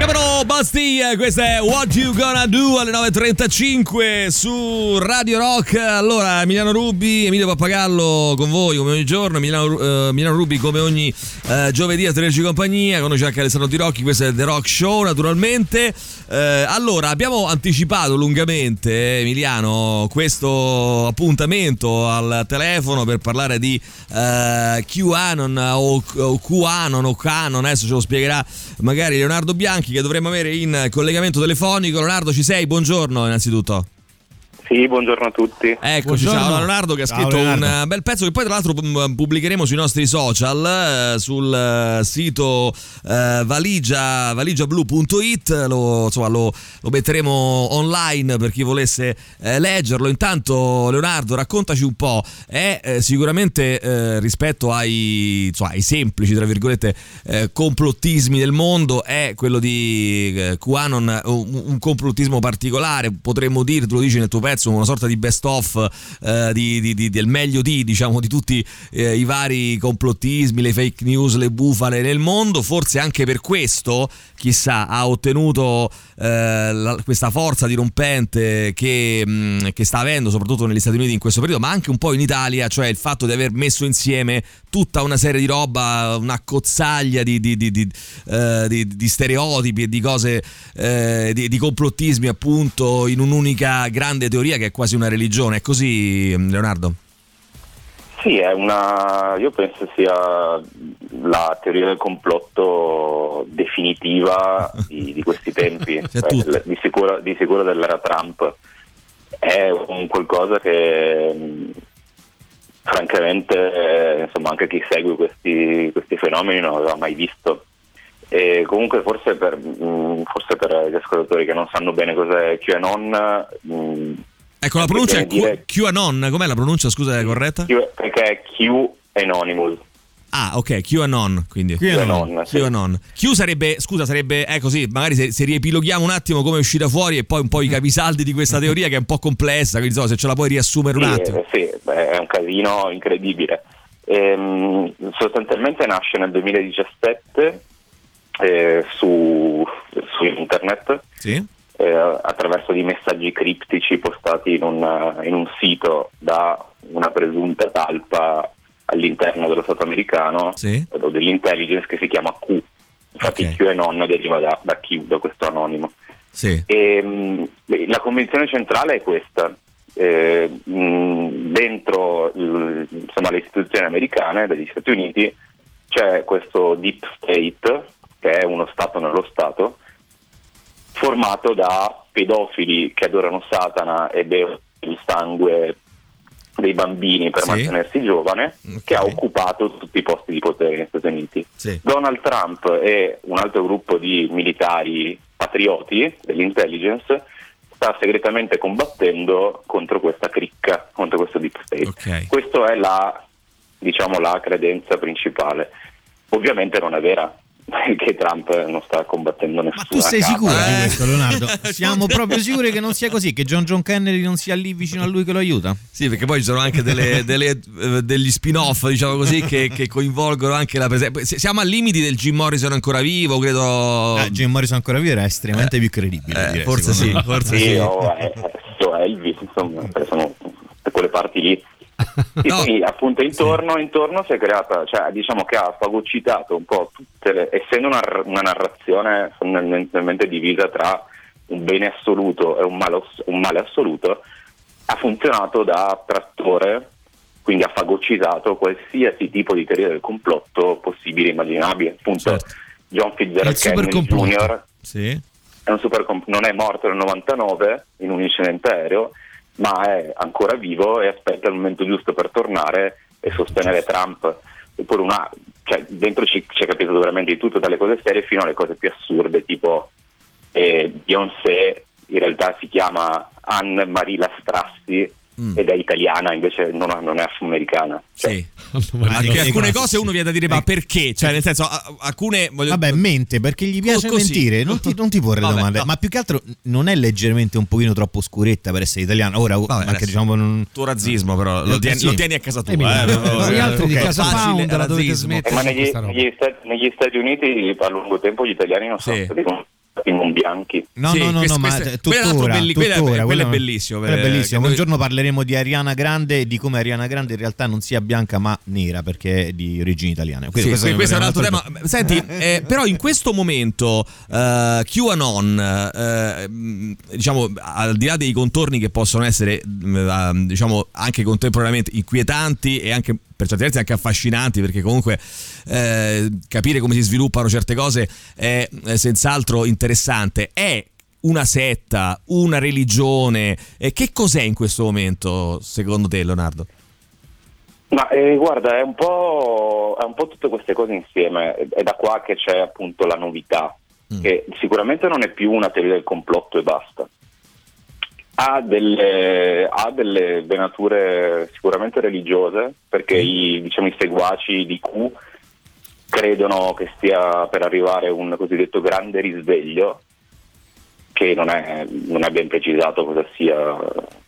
Chiamano Bastiglia, questo è What You Gonna Do alle 9.35 su Radio Rock. Allora, Emiliano Rubi, Emilio Pappagallo con voi come ogni giorno, Emiliano, eh, Emiliano Rubi come ogni eh, giovedì a tenerci compagnia, conosce anche Alessandro Di Rocchi, questo è The Rock Show naturalmente. Eh, allora, abbiamo anticipato lungamente, eh, Emiliano, questo appuntamento al telefono per parlare di eh, QAnon o, o QAnon o Canon, adesso ce lo spiegherà magari Leonardo Bianchi che dovremmo avere in collegamento telefonico. Leonardo, ci sei? Buongiorno innanzitutto. Sì, buongiorno a tutti. Eccoci, Buongiorno. ciao Leonardo che ha Ciao, scritto Leonardo. un eh, bel pezzo che poi tra l'altro pub- pubblicheremo sui nostri social, eh, sul eh, sito eh, valigia, valigiablu.it, lo, insomma, lo, lo metteremo online per chi volesse eh, leggerlo. Intanto Leonardo raccontaci un po', è eh, sicuramente eh, rispetto ai, insomma, ai semplici, tra virgolette, eh, complottismi del mondo, è quello di eh, QAnon un, un complottismo particolare, potremmo dire, tu lo dici nel tuo pezzo, una sorta di best of eh, di- di- di- del meglio di, diciamo, di tutti eh, i vari complottismi, le fake news, le bufale nel mondo, forse anche per questo, chissà, ha ottenuto eh, la- questa forza dirompente che, mh, che sta avendo soprattutto negli Stati Uniti in questo periodo, ma anche un po' in Italia, cioè il fatto di aver messo insieme tutta una serie di roba, una cozzaglia di, di- di- di, eh, stereotipi e di cose, eh, di complottismi appunto in un'unica grande teoria che è quasi una religione. È così, Leonardo? Sì, è una, io penso sia la teoria del complotto definitiva di, di questi tempi, C'è tutto. Eh, di, sicuro, di sicuro dell'era Trump. È un qualcosa che mh, francamente eh, insomma, anche chi segue questi, questi fenomeni non aveva mai visto. E comunque forse per, mh, forse per gli ascoltatori che non sanno bene cos'è QAnon, mh, Ecco, la Anche pronuncia è dire- Q- QAnon, com'è la pronuncia, scusa, è corretta? Q- perché è Q Anonymous. Ah, ok, QAnon, quindi. QAnon. Sì. QAnon. Q sarebbe, scusa, sarebbe, eh così, magari se, se riepiloghiamo un attimo come è uscita fuori e poi un po' i capisaldi di questa teoria che è un po' complessa, quindi insomma, se ce la puoi riassumere un Sì, attimo. eh, sì, beh, è un casino incredibile. Ehm, sostanzialmente nasce nel 2017 eh, su, su internet Sì? Eh, attraverso dei messaggi criptici postati in un, in un sito da una presunta talpa all'interno dello Stato americano Sì. o dell'intelligence che si chiama Q. Infatti Ok. QAnon deriva da, da Q, da questo anonimo. Sì. E, mh, beh, la convinzione centrale è questa. Eh, mh, dentro il- insomma, le istituzioni americane degli Stati Uniti c'è questo deep state, che è uno Stato nello Stato, formato da pedofili che adorano Satana e bevono il sangue dei bambini per Sì. mantenersi giovane, Ok. che ha occupato tutti i posti di potere negli Stati Uniti. Sì. Donald Trump e un altro gruppo di militari patrioti dell'intelligence sta segretamente combattendo contro questa cricca, contro questo deep state. Ok. Questa è la, diciamo, la credenza principale. Ovviamente non è vera, perché Trump non sta combattendo Ma nessuna tu sei sicuro di Eh. questo, Leonardo? Siamo proprio sicuri che non sia così, che John John Kennedy non sia lì vicino a lui che lo aiuta? Sì, perché poi ci sono anche delle- delle, eh, degli spin-off, diciamo così, che, che coinvolgono anche la presenza. Se- Siamo al limiti del Jim Morrison ancora vivo, credo. Ah, Jim Morrison ancora vivo era estremamente più credibile. Eh, direi, forse sì, me. forse Sì, sì. o è, o Elvis, insomma, sono quelle parti lì. E No. quindi appunto intorno, intorno si è creata, cioè diciamo che ha fagocitato un po' tutte le, essendo una, una narrazione fondamentalmente divisa tra un bene assoluto e un male, un male assoluto, ha funzionato da trattore, quindi ha fagocitato qualsiasi tipo di teoria del complotto possibile e immaginabile. Appunto Certo. John Fitzgerald Kennedy. Jr Sì. è un super comp- non è morto nel 99 in un incidente aereo, ma è ancora vivo e aspetta il momento giusto per tornare e sostenere Trump. Oppure una, cioè, dentro ci, ci è capitato veramente di tutto, dalle cose serie fino alle cose più assurde, tipo eh, Beyoncé in realtà si chiama Anne Marie Lastrassi Mm. ed è italiana, invece non, non è afroamericana. Cioè, Sì. Che- alcune cose uno viene da dire ma perché? Cioè nel senso alcune voglio- Vabbè, mente perché gli piace Così. mentire, non ti, non ti porre Vabbè, domande. no. Ma più che altro non è leggermente un pochino troppo scuretta per essere italiana. Ora, Vabbè, anche diciamo. Non... tuo razzismo però lo Eh, tieni, sì. lo tieni a casa tua. Eh, mi- eh, gli altri di ok, casa facile Pound la dovete smettere. Eh, ma negli, negli Stati, negli Stati Uniti a lungo tempo gli italiani non sono Sì. stati non, non bianchi. No, Sì, no, no, questo- no, ma è altro tuttora, belli- è- tuttora, quello è quello- bellissimo, quello è bellissimo. che Un noi- giorno parleremo di Ariana Grande e di come Ariana Grande in realtà non sia bianca ma nera perché è di origini italiane. Sì, Questo- que- questo è un altro tema. Senti, eh, però in questo momento eh, QAnon, mh, diciamo, al di là dei contorni che possono essere, eh, diciamo, anche contemporaneamente inquietanti e anche per certi versi anche affascinanti, perché comunque eh, capire come si sviluppano certe cose è, è senz'altro interessante. È una setta, una religione. E che cos'è in questo momento, secondo te, Leonardo? Ma eh, guarda, è un, po', è un po' tutte queste cose insieme, è da qua che c'è appunto la novità, Mm. che sicuramente non è più una teoria del complotto e basta. Ha delle, ha delle venature sicuramente religiose, perché i, diciamo, i seguaci di Q credono che stia per arrivare un cosiddetto grande risveglio, che non è, non è ben precisato cosa sia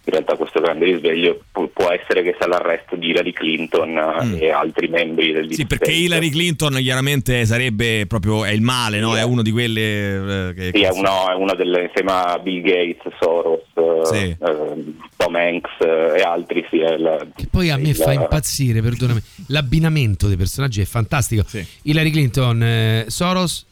in realtà questo grande risveglio, Pu- può essere che sia l'arresto di Hillary Clinton eh, Mm. e altri membri del Sì, perché. Hillary Clinton chiaramente sarebbe proprio è il male, no? Sì, È eh. uno di quelle eh, che, Sì, è, uno- è una delle, insieme a Bill Gates, Soros, eh, Sì. eh, Tom Hanks eh, e altri. Sì, è la- Che poi a me il- fa impazzire, perdonami. L'abbinamento dei personaggi è fantastico. Sì. Hillary Clinton, eh, Soros,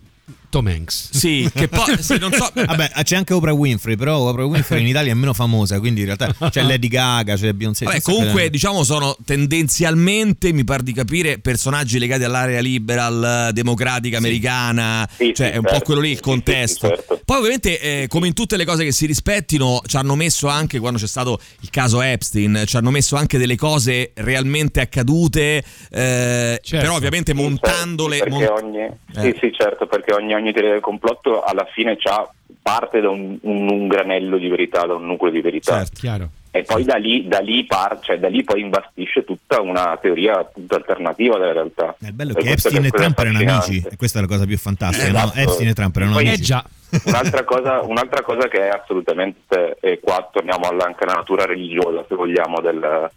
Tom Hanks. Sì, che poi sì, non so Vabbè, c'è anche Oprah Winfrey, però Oprah Winfrey in Italia è meno famosa, quindi in realtà c'è Lady Gaga, c'è Beyoncé. Vabbè, comunque diciamo sono tendenzialmente, mi pare di capire, personaggi legati all'area liberal, democratica americana, Sì, cioè sì, è un po' certo. quello lì il contesto. sì, certo. Poi ovviamente eh, come in tutte le cose che si rispettino ci hanno messo anche quando c'è stato il caso Epstein, ci hanno messo anche delle cose realmente accadute, eh, Certo. però ovviamente montandole... certo, perché mon- ogni, Eh. sì, sì, certo, perché ogni, ogni teoria del complotto alla fine c'ha, parte da un, un, un granello di verità, da un nucleo di verità. Certo. Chiaro. E poi da lì, da lì, par- cioè, da lì poi imbastisce tutta una teoria appunto alternativa della realtà. È bello E che Epstein e Trump erano amici, e questa è la cosa più fantastica. no? Esatto. Epstein e Trump erano Poi- amici. Eh già. Un'altra cosa, un'altra cosa che è assolutamente, e qua torniamo alla- anche alla natura religiosa, se vogliamo, del-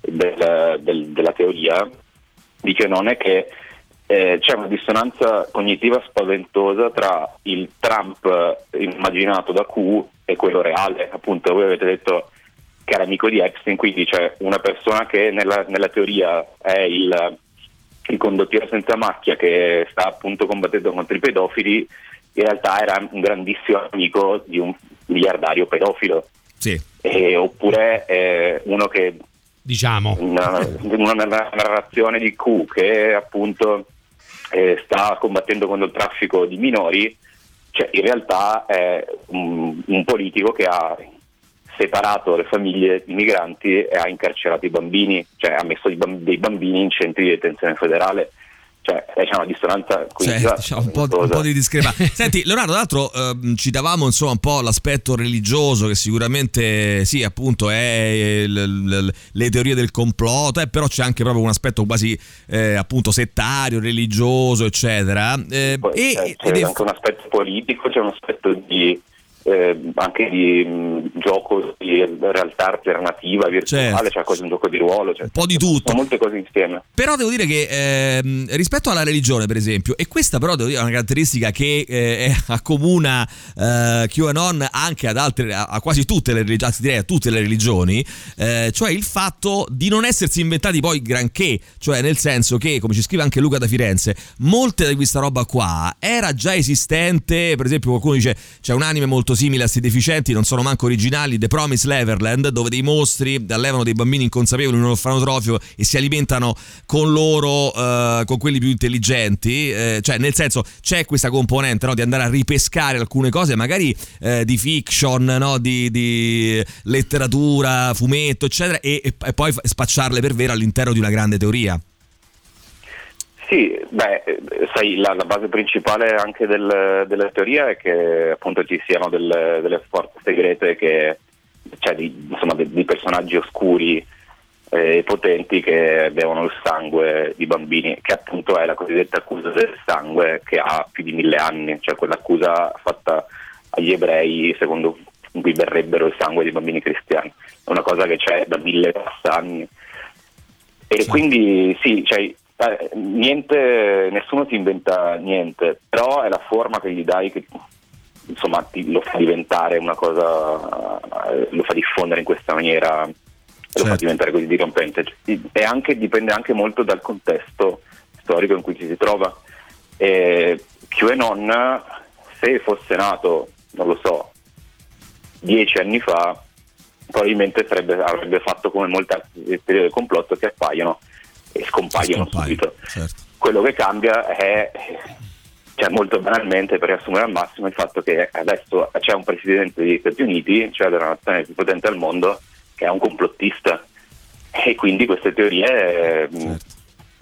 del- del- della teoria, di che non è che eh, c'è una dissonanza cognitiva spaventosa tra il Trump eh, immaginato da Q e quello reale. Appunto, voi avete detto che era amico di Epstein, quindi c'è una persona che nella, nella teoria è il, il condottiero senza macchia che sta appunto combattendo contro i pedofili, in realtà era un grandissimo amico di un miliardario pedofilo. Sì. E- oppure eh, uno che Diciamo. una, una narrazione di Q che appunto eh, sta combattendo contro il traffico di minori, cioè in realtà è un, un politico che ha separato le famiglie di migranti e ha incarcerato i bambini, cioè ha messo i bamb- dei bambini in centri di detenzione federale. Cioè eh, c'è una dissonanza qui. Cioè, diciamo, un, po', un po' di discrepanza. Senti, Leonardo, tra l'altro ehm, citavamo insomma un po' l'aspetto religioso che sicuramente sì, appunto è l- l- le teorie del complotto, eh, però c'è anche proprio un aspetto quasi eh, appunto settario, religioso, eccetera. Eh, Poi e- c'è, c'è ed è- anche un aspetto politico, c'è un aspetto di eh, anche di mh, gioco di realtà alternativa, virtuale, Certo. c'è quasi un gioco di ruolo, cioè, Un po' di tutto. Sono molte cose insieme. Però devo dire che ehm, rispetto alla religione, per esempio, e questa però devo dire è una caratteristica che eh, accomuna eh, QAnon anche ad altre, a, a quasi tutte le religioni, anzi direi a tutte le religioni, eh, cioè il fatto di non essersi inventati poi granché, cioè nel senso che, come ci scrive anche Luca da Firenze, molte di questa roba qua era già esistente, per esempio qualcuno dice c'è un anime molto simile a sti deficienti, non sono manco originali, The Promise Neverland, dove dei mostri allevano dei bambini inconsapevoli in un orfanotrofio e si alimentano con loro, eh, con quelli più intelligenti, eh, cioè nel senso c'è questa componente no, di andare a ripescare alcune cose, magari eh, di fiction, no, di, di letteratura, fumetto, eccetera, e, e poi spacciarle per vero all'interno di una grande teoria. Sì, beh, eh, sai, la, la base principale anche del- della teoria è che appunto ci siano delle, delle forze segrete che cioè di, insomma, di, di personaggi oscuri e potenti che bevono il sangue di bambini, che appunto è la cosiddetta accusa del sangue che ha più di mille anni, cioè quell'accusa fatta agli ebrei secondo cui berrebbero il sangue dei bambini cristiani, è una cosa che c'è da mille anni. E sì. quindi sì, cioè, eh, niente, nessuno ti inventa niente, però è la forma che gli dai che insomma ti, lo fa diventare una cosa, eh, lo fa diffondere in questa maniera, certo. lo fa certo. diventare così dirompente. E anche, dipende anche molto dal contesto storico in cui ci si trova. E QAnon, se fosse nato, non lo so, dieci anni fa, probabilmente sarebbe, avrebbe fatto come molte teorie del complotto che appaiono e scompaiono Scompaio, subito. Certo. Quello che cambia è cioè molto banalmente per riassumere al massimo il fatto che adesso c'è un presidente degli Stati Uniti, cioè della nazione più potente al mondo, che è un complottista e quindi queste teorie certo.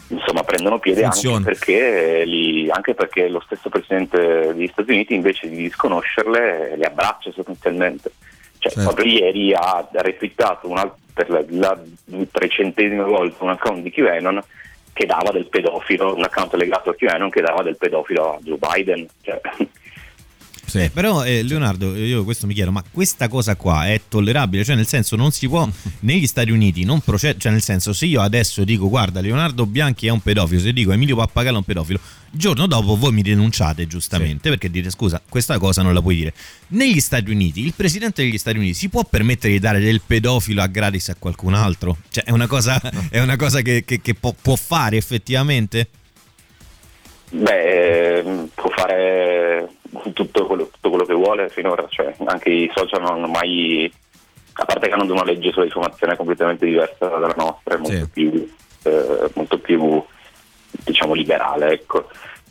insomma, prendono piede anche perché, li, anche perché, lo stesso presidente degli Stati Uniti invece di disconoscerle le abbraccia sostanzialmente. Cioè, certo. Proprio ieri ha retweetato per la, la trecentesima volta un account di QAnon che dava del pedofilo, un account legato a QAnon che dava del pedofilo a Joe Biden. Cioè. Sì. Però eh, Leonardo, io questo mi chiedo, ma questa cosa qua è tollerabile? Cioè nel senso non si può negli Stati Uniti non procedere, cioè nel senso se io adesso dico guarda Leonardo Bianchi è un pedofilo, se dico Emilio Pappagallo è un pedofilo, il giorno dopo voi mi denunciate giustamente sì. perché dite scusa questa cosa non la puoi dire. Negli Stati Uniti il presidente degli Stati Uniti si può permettere di dare del pedofilo a gratis a qualcun altro? Cioè è una cosa, è una cosa che, che, che può, può fare effettivamente? Beh, ehm, può fare tutto quello, tutto quello, che vuole finora, cioè, anche i social non hanno mai, a parte che hanno una legge sulla diffamazione completamente diversa dalla nostra, è molto, sì. più, eh, molto più diciamo liberale, ecco.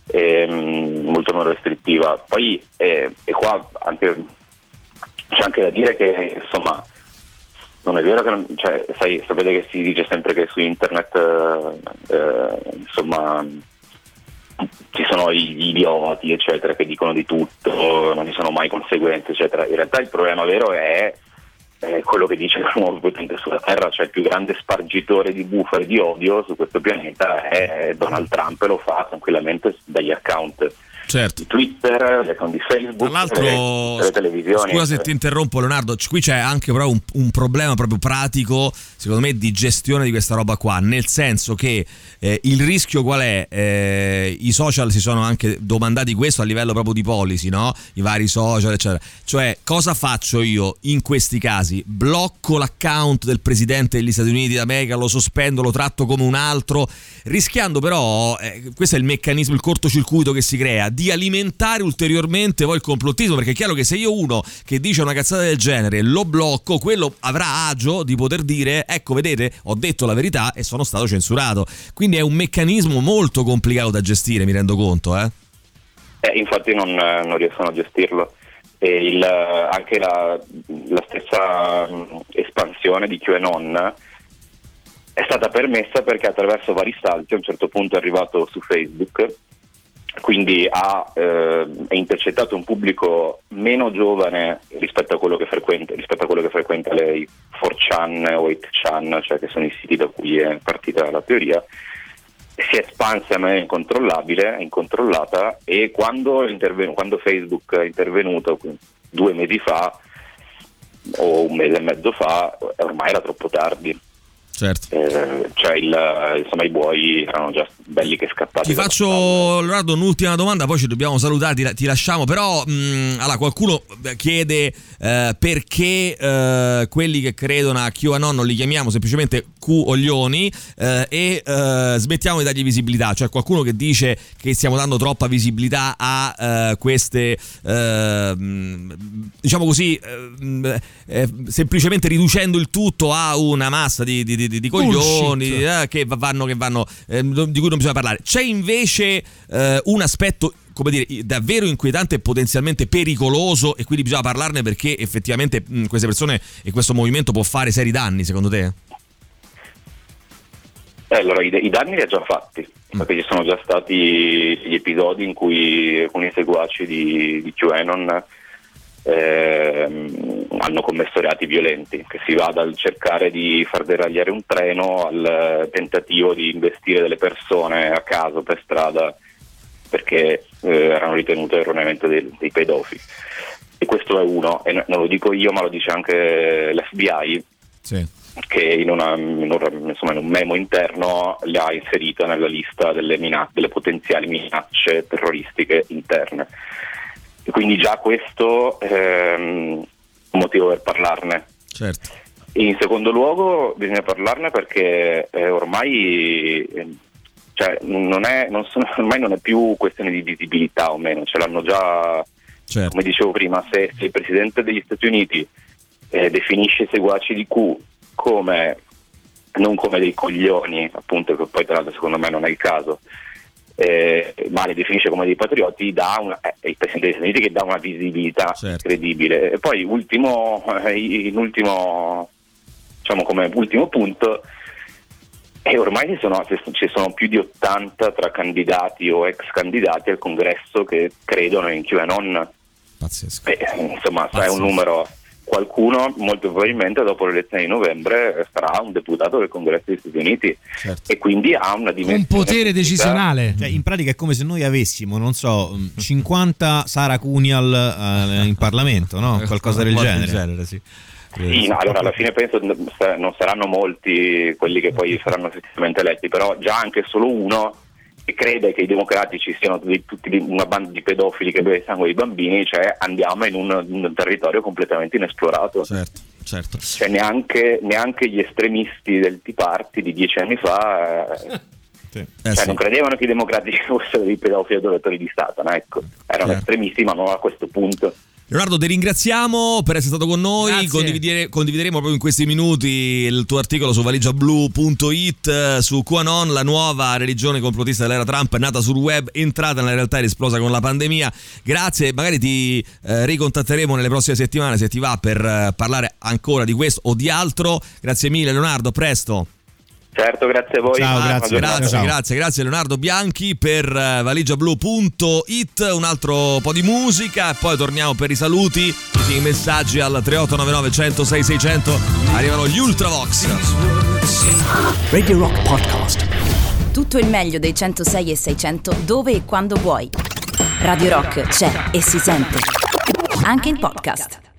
E, ehm, molto meno restrittiva. Poi eh, e qua anche, c'è anche da dire che insomma non è vero che non, cioè, sai, sapete che si dice sempre che su internet eh, eh insomma ci sono gli idioti, eccetera, che dicono di tutto, non ci sono mai conseguenze, eccetera. In realtà il problema vero è eh, quello che dice l'uomo potente sulla Terra, cioè il più grande spargitore di bufale di odio su questo pianeta è Donald Trump e lo fa tranquillamente dagli account certo. Twitter, con di Facebook, Tra l'altro, le, televisioni. Scusa se ti interrompo Leonardo, qui c'è anche però un, un, problema proprio pratico, secondo me, di gestione di questa roba qua, nel senso che eh, il rischio qual è? Eh, I social si sono anche domandati questo a livello proprio di policy, no? I vari social, eccetera. Cioè, cosa faccio io in questi casi? Blocco l'account del presidente degli Stati Uniti d'America, lo sospendo, lo tratto come un altro, rischiando però, eh, questo è il meccanismo, il cortocircuito che si crea, di alimentare ulteriormente poi il complottismo, perché è chiaro che se io uno che dice una cazzata del genere lo blocco, quello avrà agio di poter dire ecco vedete ho detto la verità e sono stato censurato. Quindi è un meccanismo molto complicato da gestire, mi rendo conto. Eh? Eh, infatti non, non, riescono a gestirlo. Il, anche la, la stessa espansione di QAnon è stata permessa perché attraverso vari salti a un certo punto è arrivato su Facebook quindi ha eh, intercettato un pubblico meno giovane rispetto a quello che frequenta, quello che frequenta le 4chan o 8chan, cioè che sono i siti da cui è partita la teoria, si è espansa in maniera incontrollabile, incontrollata e quando, interven- quando Facebook è intervenuto due mesi fa o un mese e mezzo fa, ormai era troppo tardi Certo. Eh, cioè il, insomma i buoi erano già belli che scappati. Ti faccio Leonardo un'ultima domanda, poi ci dobbiamo salutare, ti, ti lasciamo, però mh, mm, allora, qualcuno chiede eh, perché eh, quelli che credono a QAnon non li chiamiamo semplicemente Q-oglioni eh, e eh, smettiamo di dargli visibilità, cioè qualcuno che dice che stiamo dando troppa visibilità a eh, queste, diciamo così, semplicemente riducendo il tutto a una massa di, di di, di coglioni eh, che vanno, che vanno eh, di cui non bisogna parlare. C'è invece eh, un aspetto come dire, davvero inquietante e potenzialmente pericoloso e quindi bisogna parlarne perché effettivamente mh, queste persone e questo movimento può fare seri danni, secondo te? Eh, allora, i, i, danni li ha già fatti, mm. perché ci sono già stati gli episodi in cui alcuni seguaci di, di QAnon ehm, hanno commesso reati violenti, che si va dal cercare di far deragliare un treno al tentativo di investire delle persone a caso per strada perché eh, erano ritenute erroneamente dei, dei pedofili. E questo è uno, e non lo dico io ma lo dice anche l'FBI. Sì che in, una, in, un, insomma, in, un, memo interno le ha inserita nella lista delle, minacce, delle potenziali minacce terroristiche interne. E quindi già questo è ehm, un motivo per parlarne. Certo. In secondo luogo bisogna parlarne perché eh, ormai cioè, non è, non sono, ormai non è più questione di visibilità o meno, ce l'hanno già, certo. come dicevo prima, se, se, il Presidente degli Stati Uniti eh, definisce i seguaci di Q come non come dei coglioni, appunto, che poi tra l'altro secondo me non è il caso, eh, ma li definisce come dei patrioti, dà una, eh, il Presidente degli Stati Uniti che dà una visibilità certo. incredibile. E poi ultimo, eh, in ultimo, diciamo come ultimo punto, e ormai ci sono, ci sono, più di 80 tra candidati o ex candidati al congresso che credono in QAnon. Pazzesco. E, insomma, Pazzesco. è un numero qualcuno molto probabilmente dopo le elezioni di novembre sarà un deputato del congresso degli Stati Uniti certo. e quindi ha una dimensione un potere decisionale cioè, in pratica è come se noi avessimo non so 50 Sara Cunial uh, in Parlamento no? qualcosa del genere, genere sì. Sì, no, allora alla fine penso non saranno molti quelli che poi saranno effettivamente eletti, però già anche solo uno crede che i democratici siano tutti, tutti una banda di pedofili che beve sangue dei bambini, cioè andiamo in un, in un territorio completamente inesplorato. Certo, certo. Cioè neanche, neanche, gli estremisti del Tea Party di dieci anni fa... Eh, sì. Eh, cioè, sì. non credevano che i democratici fossero dei pedofili adoratori di Satana, ecco. erano certo. estremisti ma non a questo punto. Leonardo, ti ringraziamo per essere stato con noi. Condividere, condivideremo proprio in questi minuti il tuo articolo su valigiablu.it su QAnon, la nuova religione complotista dell'era Trump, nata sul web, entrata nella realtà ed esplosa con la pandemia. Grazie, magari ti eh, ricontatteremo nelle prossime settimane se ti va per eh, parlare ancora di questo o di altro. Grazie mille, Leonardo. A presto. Certo, grazie a voi. Ciao, grazie, grazie, ciao. grazie, grazie Leonardo Bianchi per uh, valigiablu.it, un altro po' di musica e poi torniamo per i saluti, i messaggi al 3899 106 600, arrivano gli Ultravox. Radio Rock Podcast. Tutto il meglio dei 106 e 600 dove e quando vuoi. Radio Rock c'è e si sente. Anche in podcast.